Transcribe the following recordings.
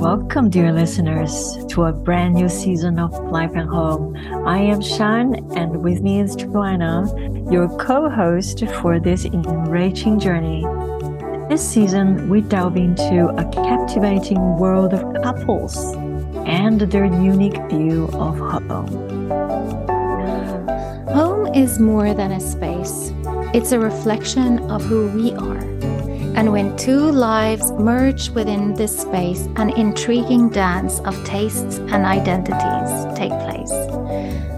Welcome, dear listeners, to a brand new season of Life at Home. I am Shan, and with me is Johanna, your co host for this enriching journey. This season, we delve into a captivating world of couples and their unique view of home. Home is more than a space, it's a reflection of who we are. And when two lives merge within this space, an intriguing dance of tastes and identities take place.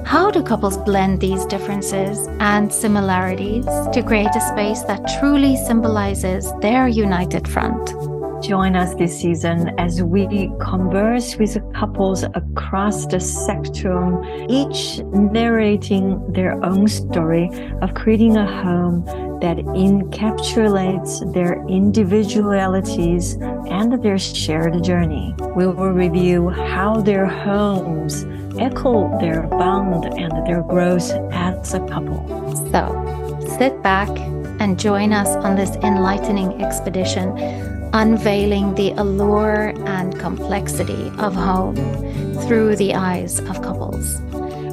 How do couples blend these differences and similarities to create a space that truly symbolizes their united front? Join us this season as we converse with couples across the spectrum, each narrating their own story of creating a home that encapsulates their individualities and their shared journey. We will review how their homes echo their bond and their growth as a couple. So, sit back and join us on this enlightening expedition unveiling the allure and complexity of home through the eyes of couples.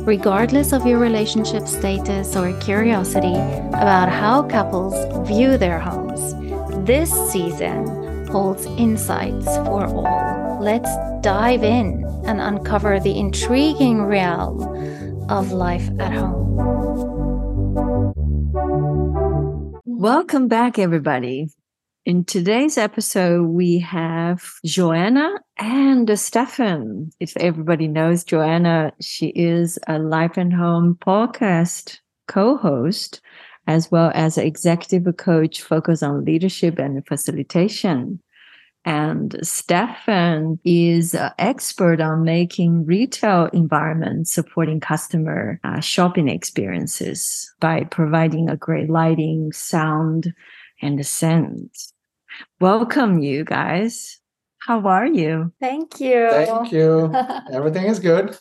Regardless of your relationship status or curiosity about how couples view their homes, this season holds insights for all. Let's dive in and uncover the intriguing realm of life at home. Welcome back, everybody. In today's episode, we have Johanna and Stefan. If everybody knows Johanna, she is a Life at Home podcast co host, as well as executive coach focused on leadership and facilitation. And Stefan is an expert on making retail environments supporting customer uh, shopping experiences by providing a great lighting, sound, and scent. Welcome, you guys. How are you? Thank you. Thank you. Everything is good.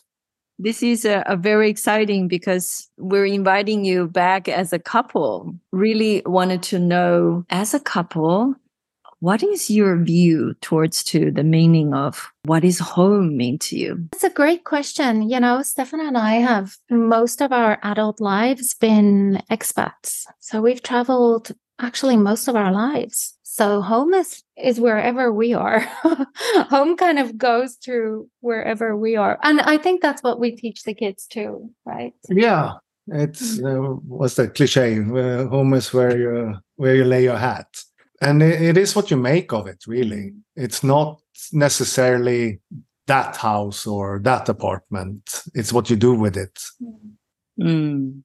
This is a, a, very exciting because we're inviting you back as a couple. Really wanted to know, as a couple, what is your view towards to the meaning of what is home mean to you? That's a great question. You know, Stefan and I have most of our adult lives been expats. So we've traveled actually most of our lives. So home is, is wherever we are. home kind of goes to wherever we are. And I think that's what we teach the kids too, right? Yeah. It's mm. uh, what's the cliche? Uh, home is where you where you lay your hat, and it, it is what you make of it. Really, it's not necessarily that house or that apartment. It's what you do with it. Mm.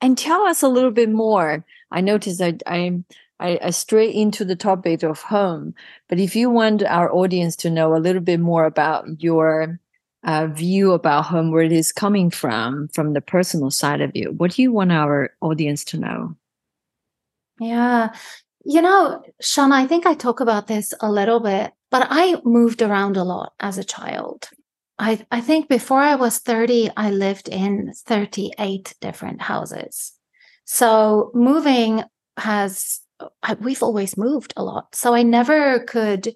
And tell us a little bit more. I noticed that I'm I, I straight into the topic of home. But if you want our audience to know a little bit more about your uh, view about home, where it is coming from, from the personal side of you, what do you want our audience to know? Yeah. You know, Sean, I think I talk about this a little bit, but I moved around a lot as a child. I, I think before I was 30, I lived in 38 different houses. So moving has I, we've always moved a lot. So I never could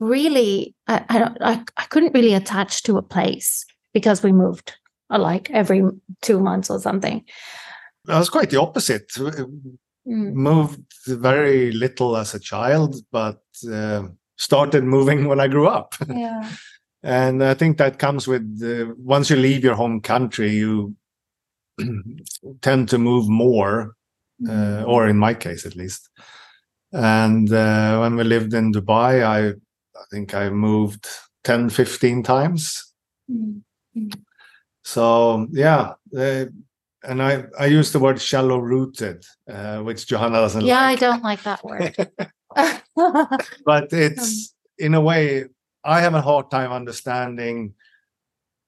really, I, I, I, I couldn't really attach to a place because we moved uh, like every two months or something. I was quite the opposite. Mm. Moved very little as a child, but uh, started moving when I grew up. Yeah. and I think that comes with uh, once you leave your home country, you tend to move more uh, mm-hmm. or in my case at least. And uh, when we lived in Dubai, I I think I moved 10, 15 times. Mm-hmm. So yeah, uh, and I I use the word shallow rooted, uh, which Johanna doesn't. Yeah, like. I don't like that word. but it's in a way I have a hard time understanding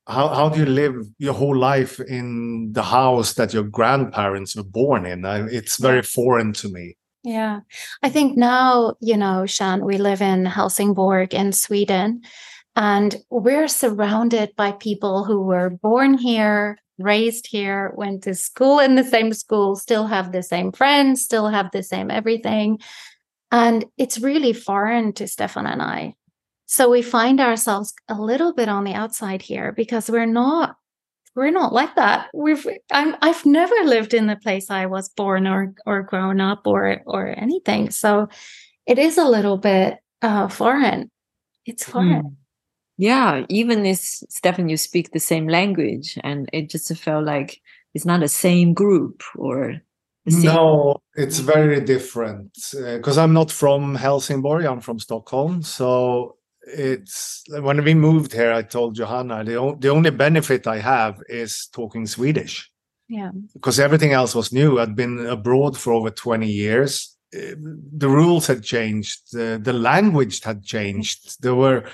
how how do you live your whole life in the house that your grandparents were born in? I, it's very foreign to me. Yeah. I think now, you know, Shan, we live in Helsingborg in Sweden, and we're surrounded by people who were born here, raised here, went to school in the same school, still have the same friends, still have the same everything. And it's really foreign to Stefan and I. So we find ourselves a little bit on the outside here because we're not we're not like that. We've I'm I've never lived in the place I was born or or grown up or or anything. So it is a little bit uh foreign. It's foreign. Mm. Yeah, even if Stefan, you speak the same language, and it just felt like it's not the same group or. Same no, it's very different because uh, I'm not from Helsingborg. I'm from Stockholm, so it's when we moved here. I told Johanna the o- the only benefit I have is talking Swedish. Yeah, because everything else was new. I'd been abroad for over twenty years. Uh, the rules had changed. The, the language had changed. There were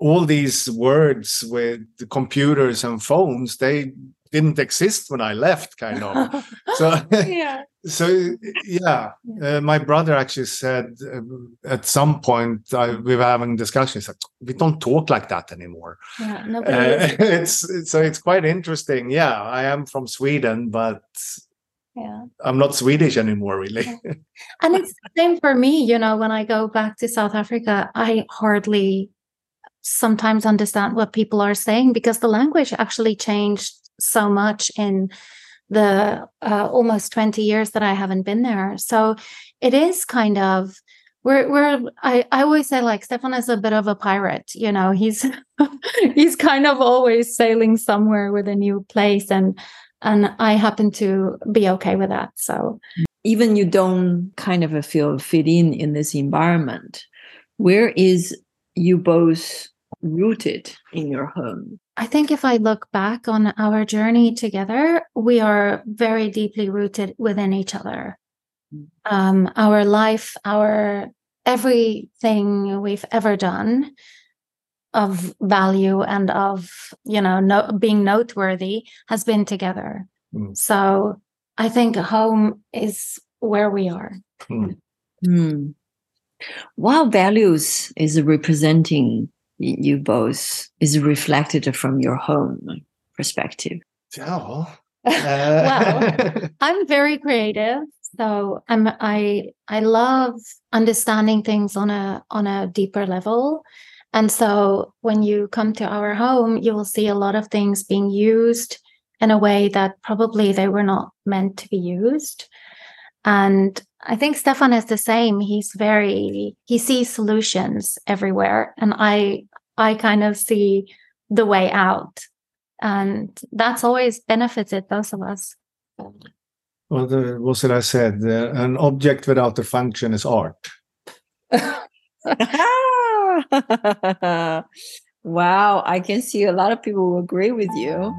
all these words with the computers and phones they didn't exist when i left kind of. So yeah. so yeah uh, my brother actually said uh, at some point uh, we were having discussions like we don't talk like that anymore. Yeah uh, it's, it's so it's quite interesting. Yeah i am from sweden but yeah. I'm not swedish anymore really. And it's the same for me you know when i go back to south africa i hardly sometimes understand what people are saying because the language actually changed so much in the uh, almost 20 years that I haven't been there. So it is kind of we're we're I, I always say like Stefan is a bit of a pirate, you know, he's he's kind of always sailing somewhere with a new place and and I happen to be okay with that. So even you don't kind of feel fit in in this environment, where is you both rooted in your home? I think if I look back on our journey together, we are very deeply rooted within each other. Mm. Um, our life, our everything we've ever done of value and of you know no, being noteworthy has been together. Mm. So I think home is where we are. Mm. Mm. What values is representing you both is reflected from your home perspective? Yeah. Uh... well, I'm very creative, so I'm I I love understanding things on a on a deeper level. And so when you come to our home, you will see a lot of things being used in a way that probably they were not meant to be used. And I think Stefan is the same. He's very, he sees solutions everywhere. And I, I kind of see the way out. And that's always benefited both of us. Well, the, what I said? Uh, an object without a function is art. wow, I can see a lot of people will agree with you.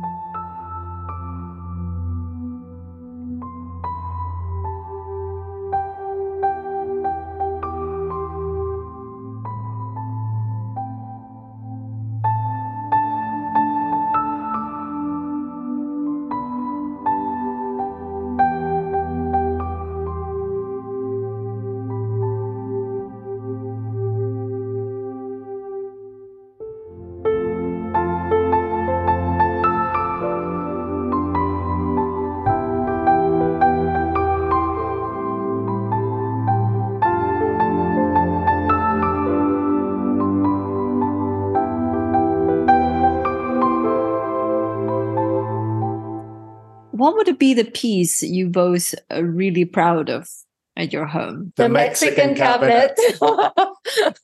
What would be the piece you both are really proud of at your home? The, the Mexican, Mexican, cabinet. cabinet.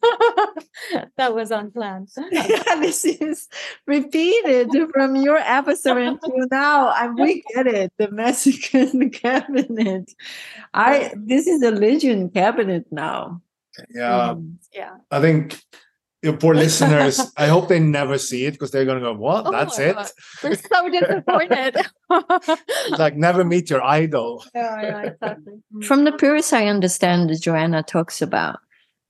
that was unplanned. yeah, this is repeated from your episode until now. And we get it. The Mexican cabinet. I this is a legend cabinet now. Yeah. Um, yeah. I think your poor listeners, I hope they never see it because they're going to go, What? Oh That's it? God. We're so disappointed. like, never meet your idol. Yeah, yeah, exactly. From the purest I understand, Johanna talks about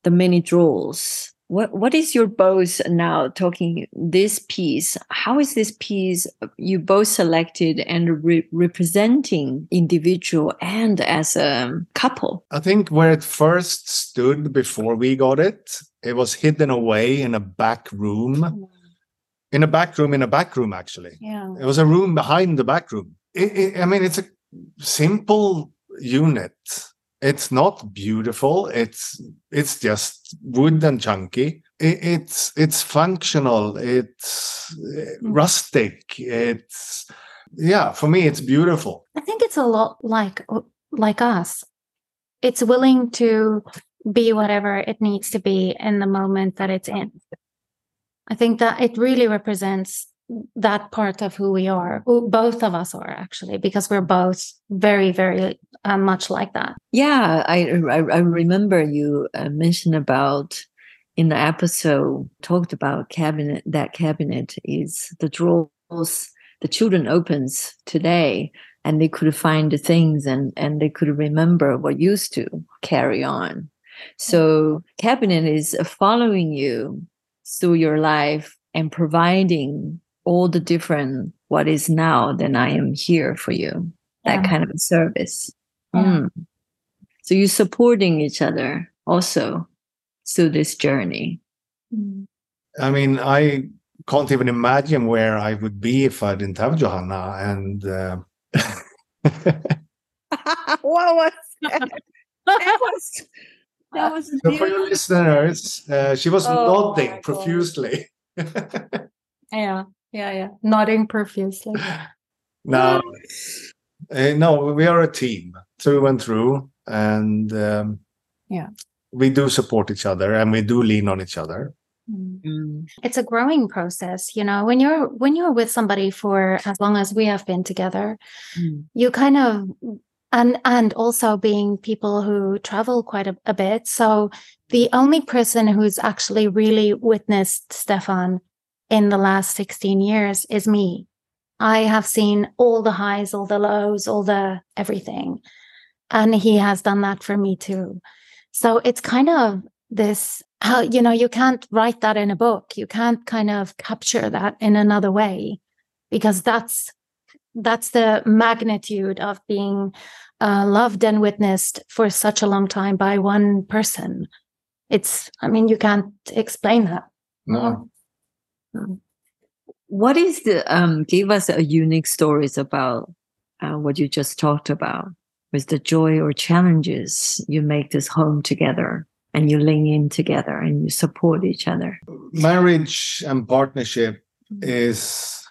the many drawers what what is your both now talking this piece? How is this piece you both selected and re- representing individual and as a couple? I think where it first stood before we got it it was hidden away in a back room. Mm. in a back room in a back room actually. Yeah. It was a room behind the back room. It, it, i mean it's a simple unit it's not beautiful. It's it's just wood and chunky. It, it's it's functional. It's uh, rustic. It's yeah. For me, it's beautiful. I think it's a lot like like us. It's willing to be whatever it needs to be in the moment that it's in. I think that it really represents that part of who we are both of us are actually because we're both very very uh, much like that. Yeah i i, I remember you uh, mentioned about in the episode talked about cabinet that cabinet is the drawers the children opens today and they could find the things and and they could remember what used to carry on. So cabinet is following you through your life and providing all the different what is now, then I am here for you. That yeah. kind of service. Yeah. Mm. So you're supporting each other also through this journey. I mean, I can't even imagine where I would be if I didn't have Johanna. And uh... what was that? that was, that was so for your listeners, uh, she was oh nodding profusely. yeah yeah yeah. Nodding profusely. No uh, no we are a team through and through and um, yeah. we do support each other and we do lean on each other. Mm. it's a growing process you know when you're when you're with somebody for as long as we have been together mm. you kind of and and also being people who travel quite a, a bit. So the only person who's actually really witnessed stefan in the last 16 years is me. I have seen all the highs, all the lows, all the everything. And he has done that for me too. So it's kind of this how, you know, you can't write that in a book. You can't kind of capture that in another way because that's that's the magnitude of being uh, loved and witnessed for such a long time by one person. It's, I mean, you can't explain that. No. What is the um? Give us a unique stories about uh, what you just talked about. With the joy or challenges you make this home together and you lean in together and you support each other. Marriage and partnership is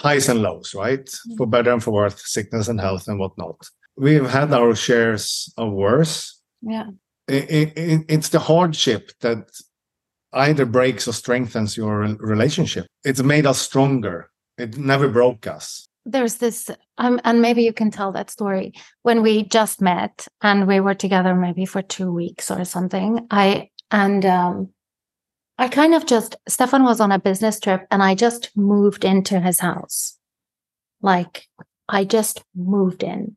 highs and lows, right? Mm-hmm. For better and for worse, sickness and health and whatnot. We've had our shares of worse. Yeah. It, it, it's the hardship that either breaks or strengthens your relationship. It's made us stronger. It never broke us. There's this, um, and maybe you can tell that story. When we just met and we were together maybe for two weeks or something, I, and, um, I kind of just, Stefan was on a business trip and I just moved into his house. Like, I just moved in.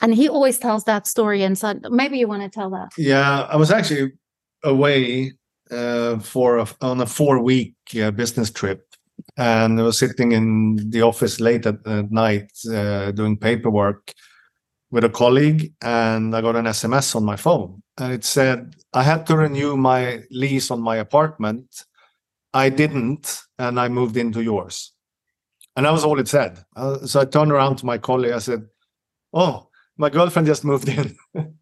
And he always tells that story. And so maybe you want to tell that. Yeah, I was actually away uh, for a, on a four week uh, business trip and I was sitting in the office late at, at night uh, doing paperwork with a colleague and I got an SMS on my phone and it said I had to renew my lease on my apartment. I didn't and I moved into yours. And that was all it said. Uh, so I turned around to my colleague. I said, "Oh, my girlfriend just moved in."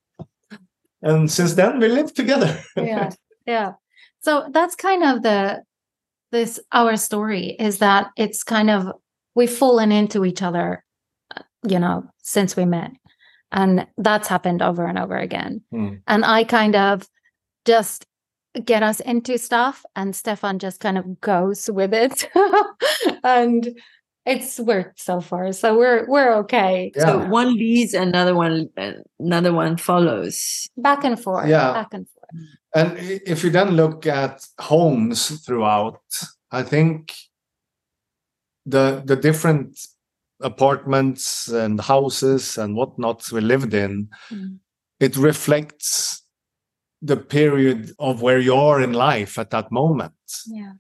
and since then we live together. yeah. Yeah. So that's kind of the this our story is that it's kind of we've fallen into each other, you know, since we met. And that's happened over and over again. Mm. And I kind of just get us into stuff and Stefan just kind of goes with it. and it's worked so far. So we're we're okay. Yeah. So one leads, another one another one follows. Back and forth. Yeah. Back and forth. And if you then look at homes throughout, I think the the different apartments and houses and whatnot we lived in, mm. it reflects the period of where you are in life at that moment. Yeah.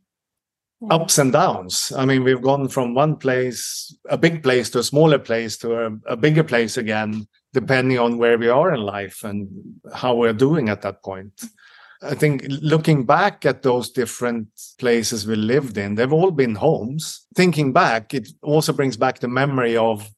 yeah. Ups and downs. I mean, we've gone from one place, a big place, to a smaller place, to a, a bigger place again, depending on where we are in life and how we're doing at that point. I think looking back at those different places we lived in, they've all been homes. Thinking back, it also brings back the memory of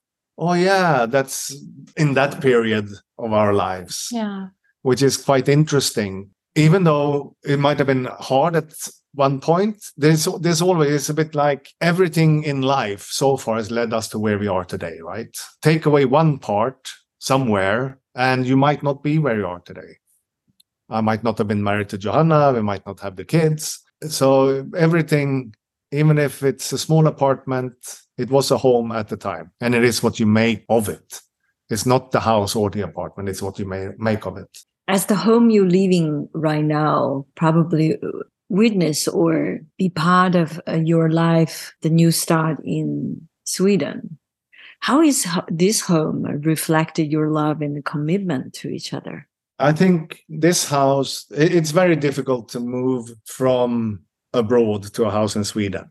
oh yeah, that's in that period of our lives. Yeah. Which is quite interesting. Even though it might have been hard at one point, there's there's always a bit like everything in life so far has led us to where we are today, right? Take away one part somewhere, and you might not be where you are today. I might not have been married to Johanna, we might not have the kids. So everything, even if it's a small apartment, it was a home at the time, and it is what you make of it. It's not the house or the apartment, it's what you may make of it. As the home you're living right now, probably witness or be part of uh, your life, the new start in Sweden. How is this home reflected your love and commitment to each other? I think this house, it's very difficult to move from abroad to a house in Sweden.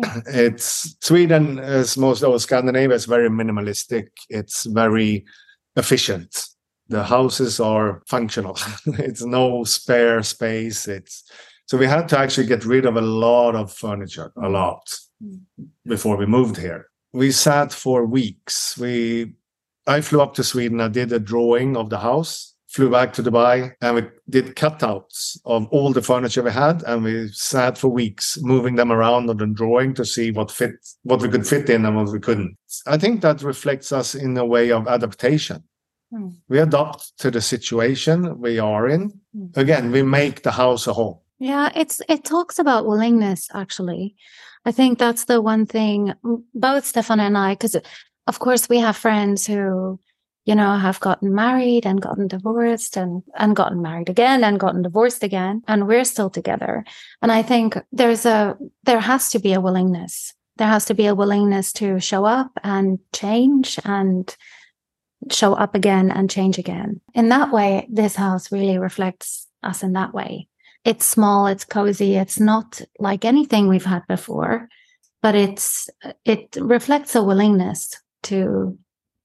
Mm. It's Sweden, as most of Scandinavia, is very minimalistic. It's very efficient. The houses are functional. it's no spare space. It's so we had to actually get rid of a lot of furniture, a lot, mm. before we moved here. We sat for weeks. We I flew up to Sweden. I did a drawing of the house flew back to Dubai and we did cutouts of all the furniture we had and we sat for weeks moving them around on the drawing to see what fit what we could fit in and what we couldn't. I think that reflects us in a way of adaptation. Mm. We adapt to the situation we are in. Mm. Again, we make the house a home. Yeah, it's it talks about willingness actually. I think that's the one thing both Stefan and I because of course we have friends who you know, have gotten married and gotten divorced and, and gotten married again and gotten divorced again. And we're still together. And I think there's a, there has to be a willingness. There has to be a willingness to show up and change and show up again and change again. In that way, this house really reflects us in that way. It's small, it's cozy, it's not like anything we've had before, but it's, it reflects a willingness to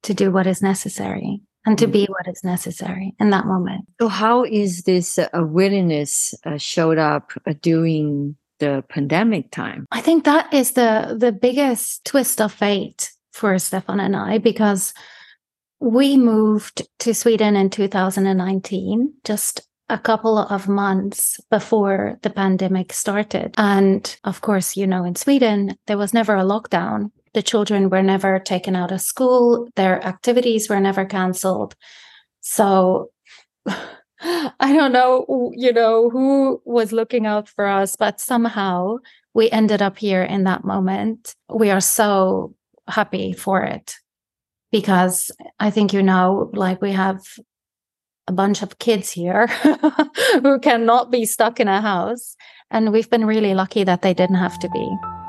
to do what is necessary and to be mm-hmm. what is necessary in that moment. So, how is this uh, willingness uh, showed up uh, during the pandemic time? I think that is the the biggest twist of fate for Stefan and I because we moved to Sweden in 2019, just a couple of months before the pandemic started. And of course, you know, in Sweden, there was never a lockdown. The children were never taken out of school, their activities were never canceled. So I don't know, you know, who was looking out for us, but somehow we ended up here in that moment. We are so happy for it because I think, you know, like we have a bunch of kids here who cannot be stuck in a house. And we've been really lucky that they didn't have to be.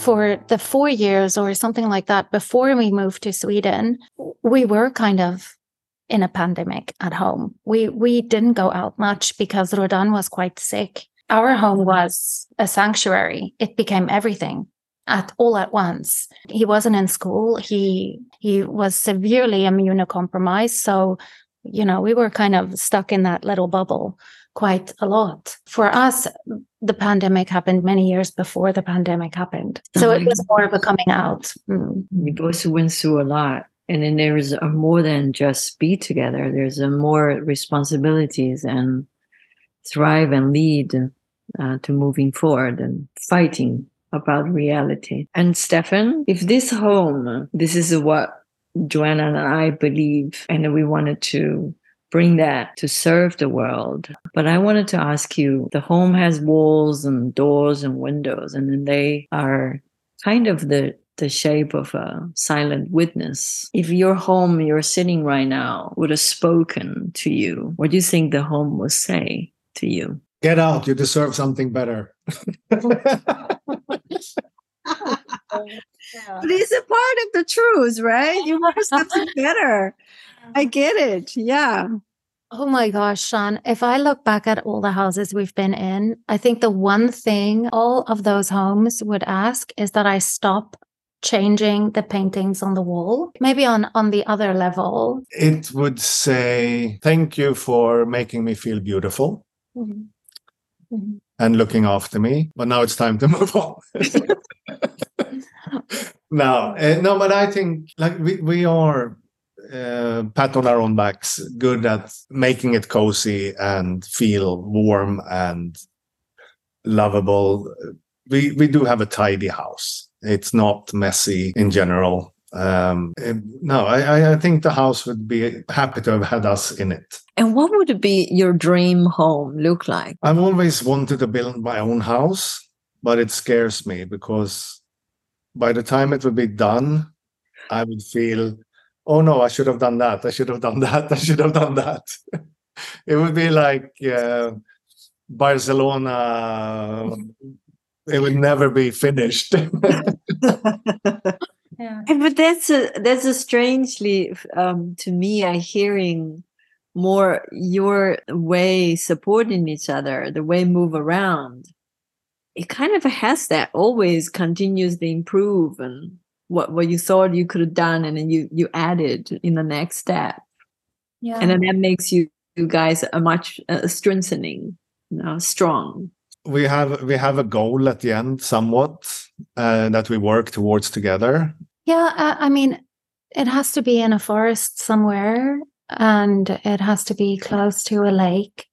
For the four years or something like that before we moved to Sweden, we were kind of in a pandemic at home. We we didn't go out much because Rodan was quite sick. Our home was a sanctuary. It became everything at all at once. He wasn't in school. He he was severely immunocompromised. So, you know, we were kind of stuck in that little bubble quite a lot. For us, the pandemic happened many years before the pandemic happened. So it was more of a coming out. Mm. We both went through a lot. And then there is a more than just be together. There's a more responsibilities and thrive and lead uh, to moving forward and fighting about reality. And Stefan, if this home, this is what Johanna and I believe, and we wanted to bring that to serve the world. But I wanted to ask you the home has walls and doors and windows, and then they are kind of the the shape of a silent witness. If your home you're sitting right now would have spoken to you, what do you think the home would say to you? Get out. You deserve something better. But it's a part of the truth, right? You want something better. I get it. Yeah. Oh my gosh, Sean, if I look back at all the houses we've been in, I think the one thing all of those homes would ask is that I stop changing the paintings on the wall. Maybe on on the other level. It would say, Thank you for making me feel beautiful Mhm. Mhm. and looking after me. But now it's time to move on. no, uh, no, but I think like we, we are uh, pat on our own backs, good at making it cozy and feel warm and lovable. We we do have a tidy house. It's not messy in general. Um, no, I, I- I think the house would be happy to have had us in it. And what would be your dream home look like? I've always wanted to build my own house, but it scares me because by the time it would be done, I would feel, oh no, I should have done that. I should have done that. I should have done that. it would be like uh, Barcelona. It would never be finished. Yeah. But that's a that's a strangely um to me I hearing more your way supporting each other, the way move around. It kind of has that always continuously improve and what what you thought you could have done and then you you added in the next step. Yeah. And then that makes you you guys a much uh, strengthening, you know, strong. we have we have a goal at the end, somewhat uh, that we work towards together. Yeah, I, I mean, it has to be in a forest somewhere and it has to be close to a lake.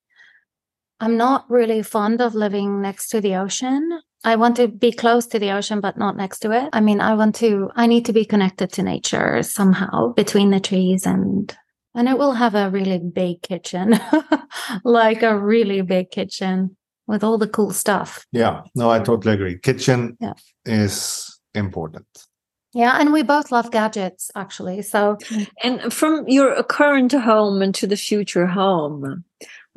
I'm not really fond of living next to the ocean. I want to be close to the ocean, but not next to it. I mean, I want to, I need to be connected to nature somehow between the trees and, and it will have a really big kitchen, like a really big kitchen with all the cool stuff. Yeah, no, I totally agree. Kitchen Yeah. is important. Yeah. And we both love gadgets, actually. So, And from your current home into the future home,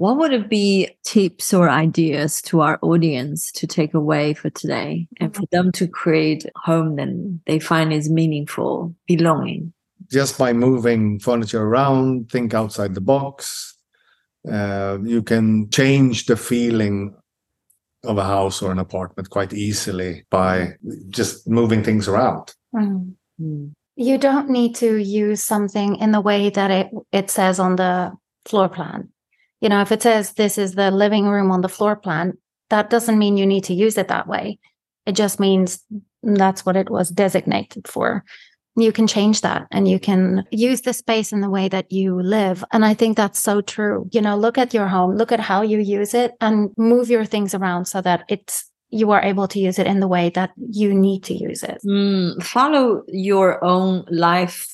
what would it be tips or ideas to our audience to take away for today and for them to create a home that they find is meaningful, belonging? Just by moving furniture around, think outside the box, uh, you can change the feeling of a house or an apartment quite easily by just moving things around. mm. Mm. You don't need to use something in the way that it it says on the floor plan. You know, if it says this is the living room on the floor plan, that doesn't mean you need to use it that way. It just means that's what it was designated for. You can change that and you can use the space in the way that you live. And I think that's so true. You know, look at your home, look at how you use it and move your things around so that it's you are able to use it in the way that you need to use it. Mm, follow your own life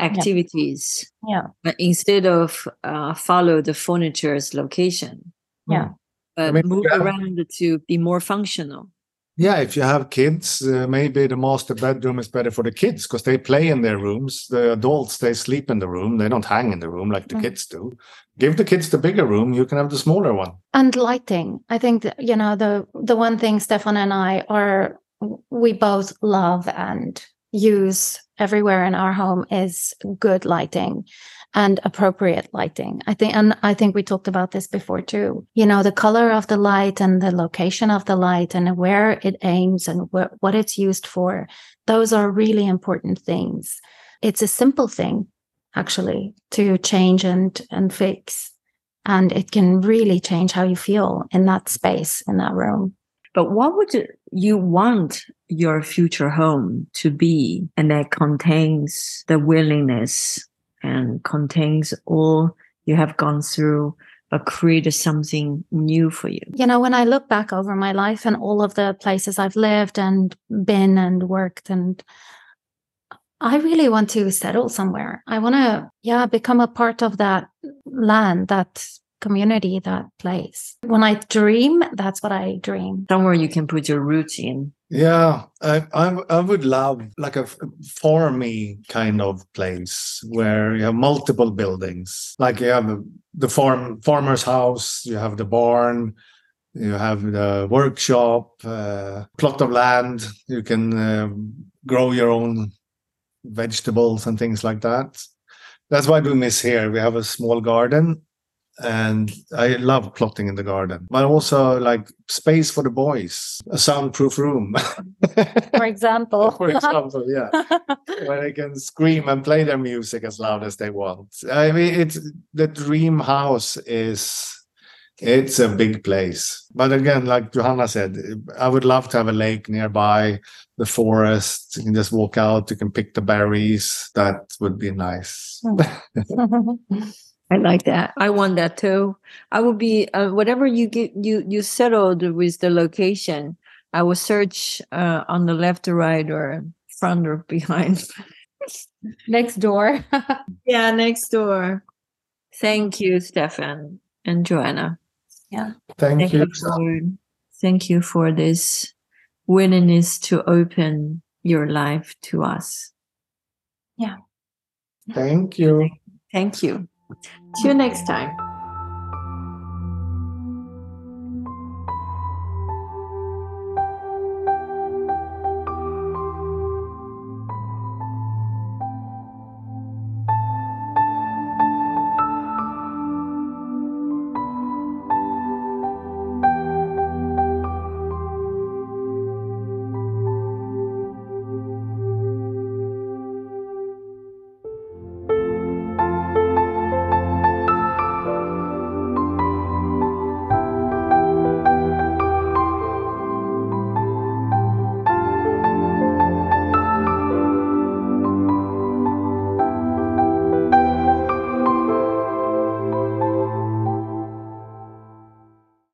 activities Yeah. instead of uh, follow the furniture's location. Yeah. But mean, move yeah. around to be more functional. Yeah, if you have kids, uh, maybe the master bedroom is better for the kids because they play in their rooms. The adults, they sleep in the room. They don't hang in the room like the Mm. kids do. Give the kids the bigger room. You can have the smaller one. and lighting i think that, you know the the one thing stefan and i are we both love and use everywhere in our home is good lighting and appropriate lighting. I think and i think we talked about this before too. You know the color of the light and the location of the light and where it aims and wh- what it's used for those are really important things. It's a simple thing actually to change and and fix and it can really change how you feel in that space in that room But what would you want your future home to be? And that contains the willingness and contains all you have gone through, but created something new for you. you know when i look back over my life and all of the places i've lived and been and worked and i really want to settle somewhere i want to yeah become a part of that land that community that place when i dream that's what i dream Somewhere you can put your roots in. Yeah, I, I I would love like a farmy kind of place where you have multiple buildings. Like you have the farm farmer's house, you have the barn, you have the workshop, uh, plot of land. You can um grow your own vegetables and things like that. That's why we miss here. We have a small garden, and I love plotting in the garden, but also like space for the boys, a soundproof room. For example. For example, yeah, where they can scream and play their music as loud as they want. I mean, it's the dream house is it's a big place, but again, like Johanna said, I would love to have a lake nearby, the forest. You can just walk out. You can pick the berries. That would be nice. I like that. I want that too. I will be uh, whatever you get you you settled with the location. I will search uh, on the left or right or front or behind. Next door. yeah, next door. Thank you, Stefan and Johanna. Thank, Thank you. you for thank you for this willingness to open your life to us. Yeah. Thank you. Thank you. See you next time.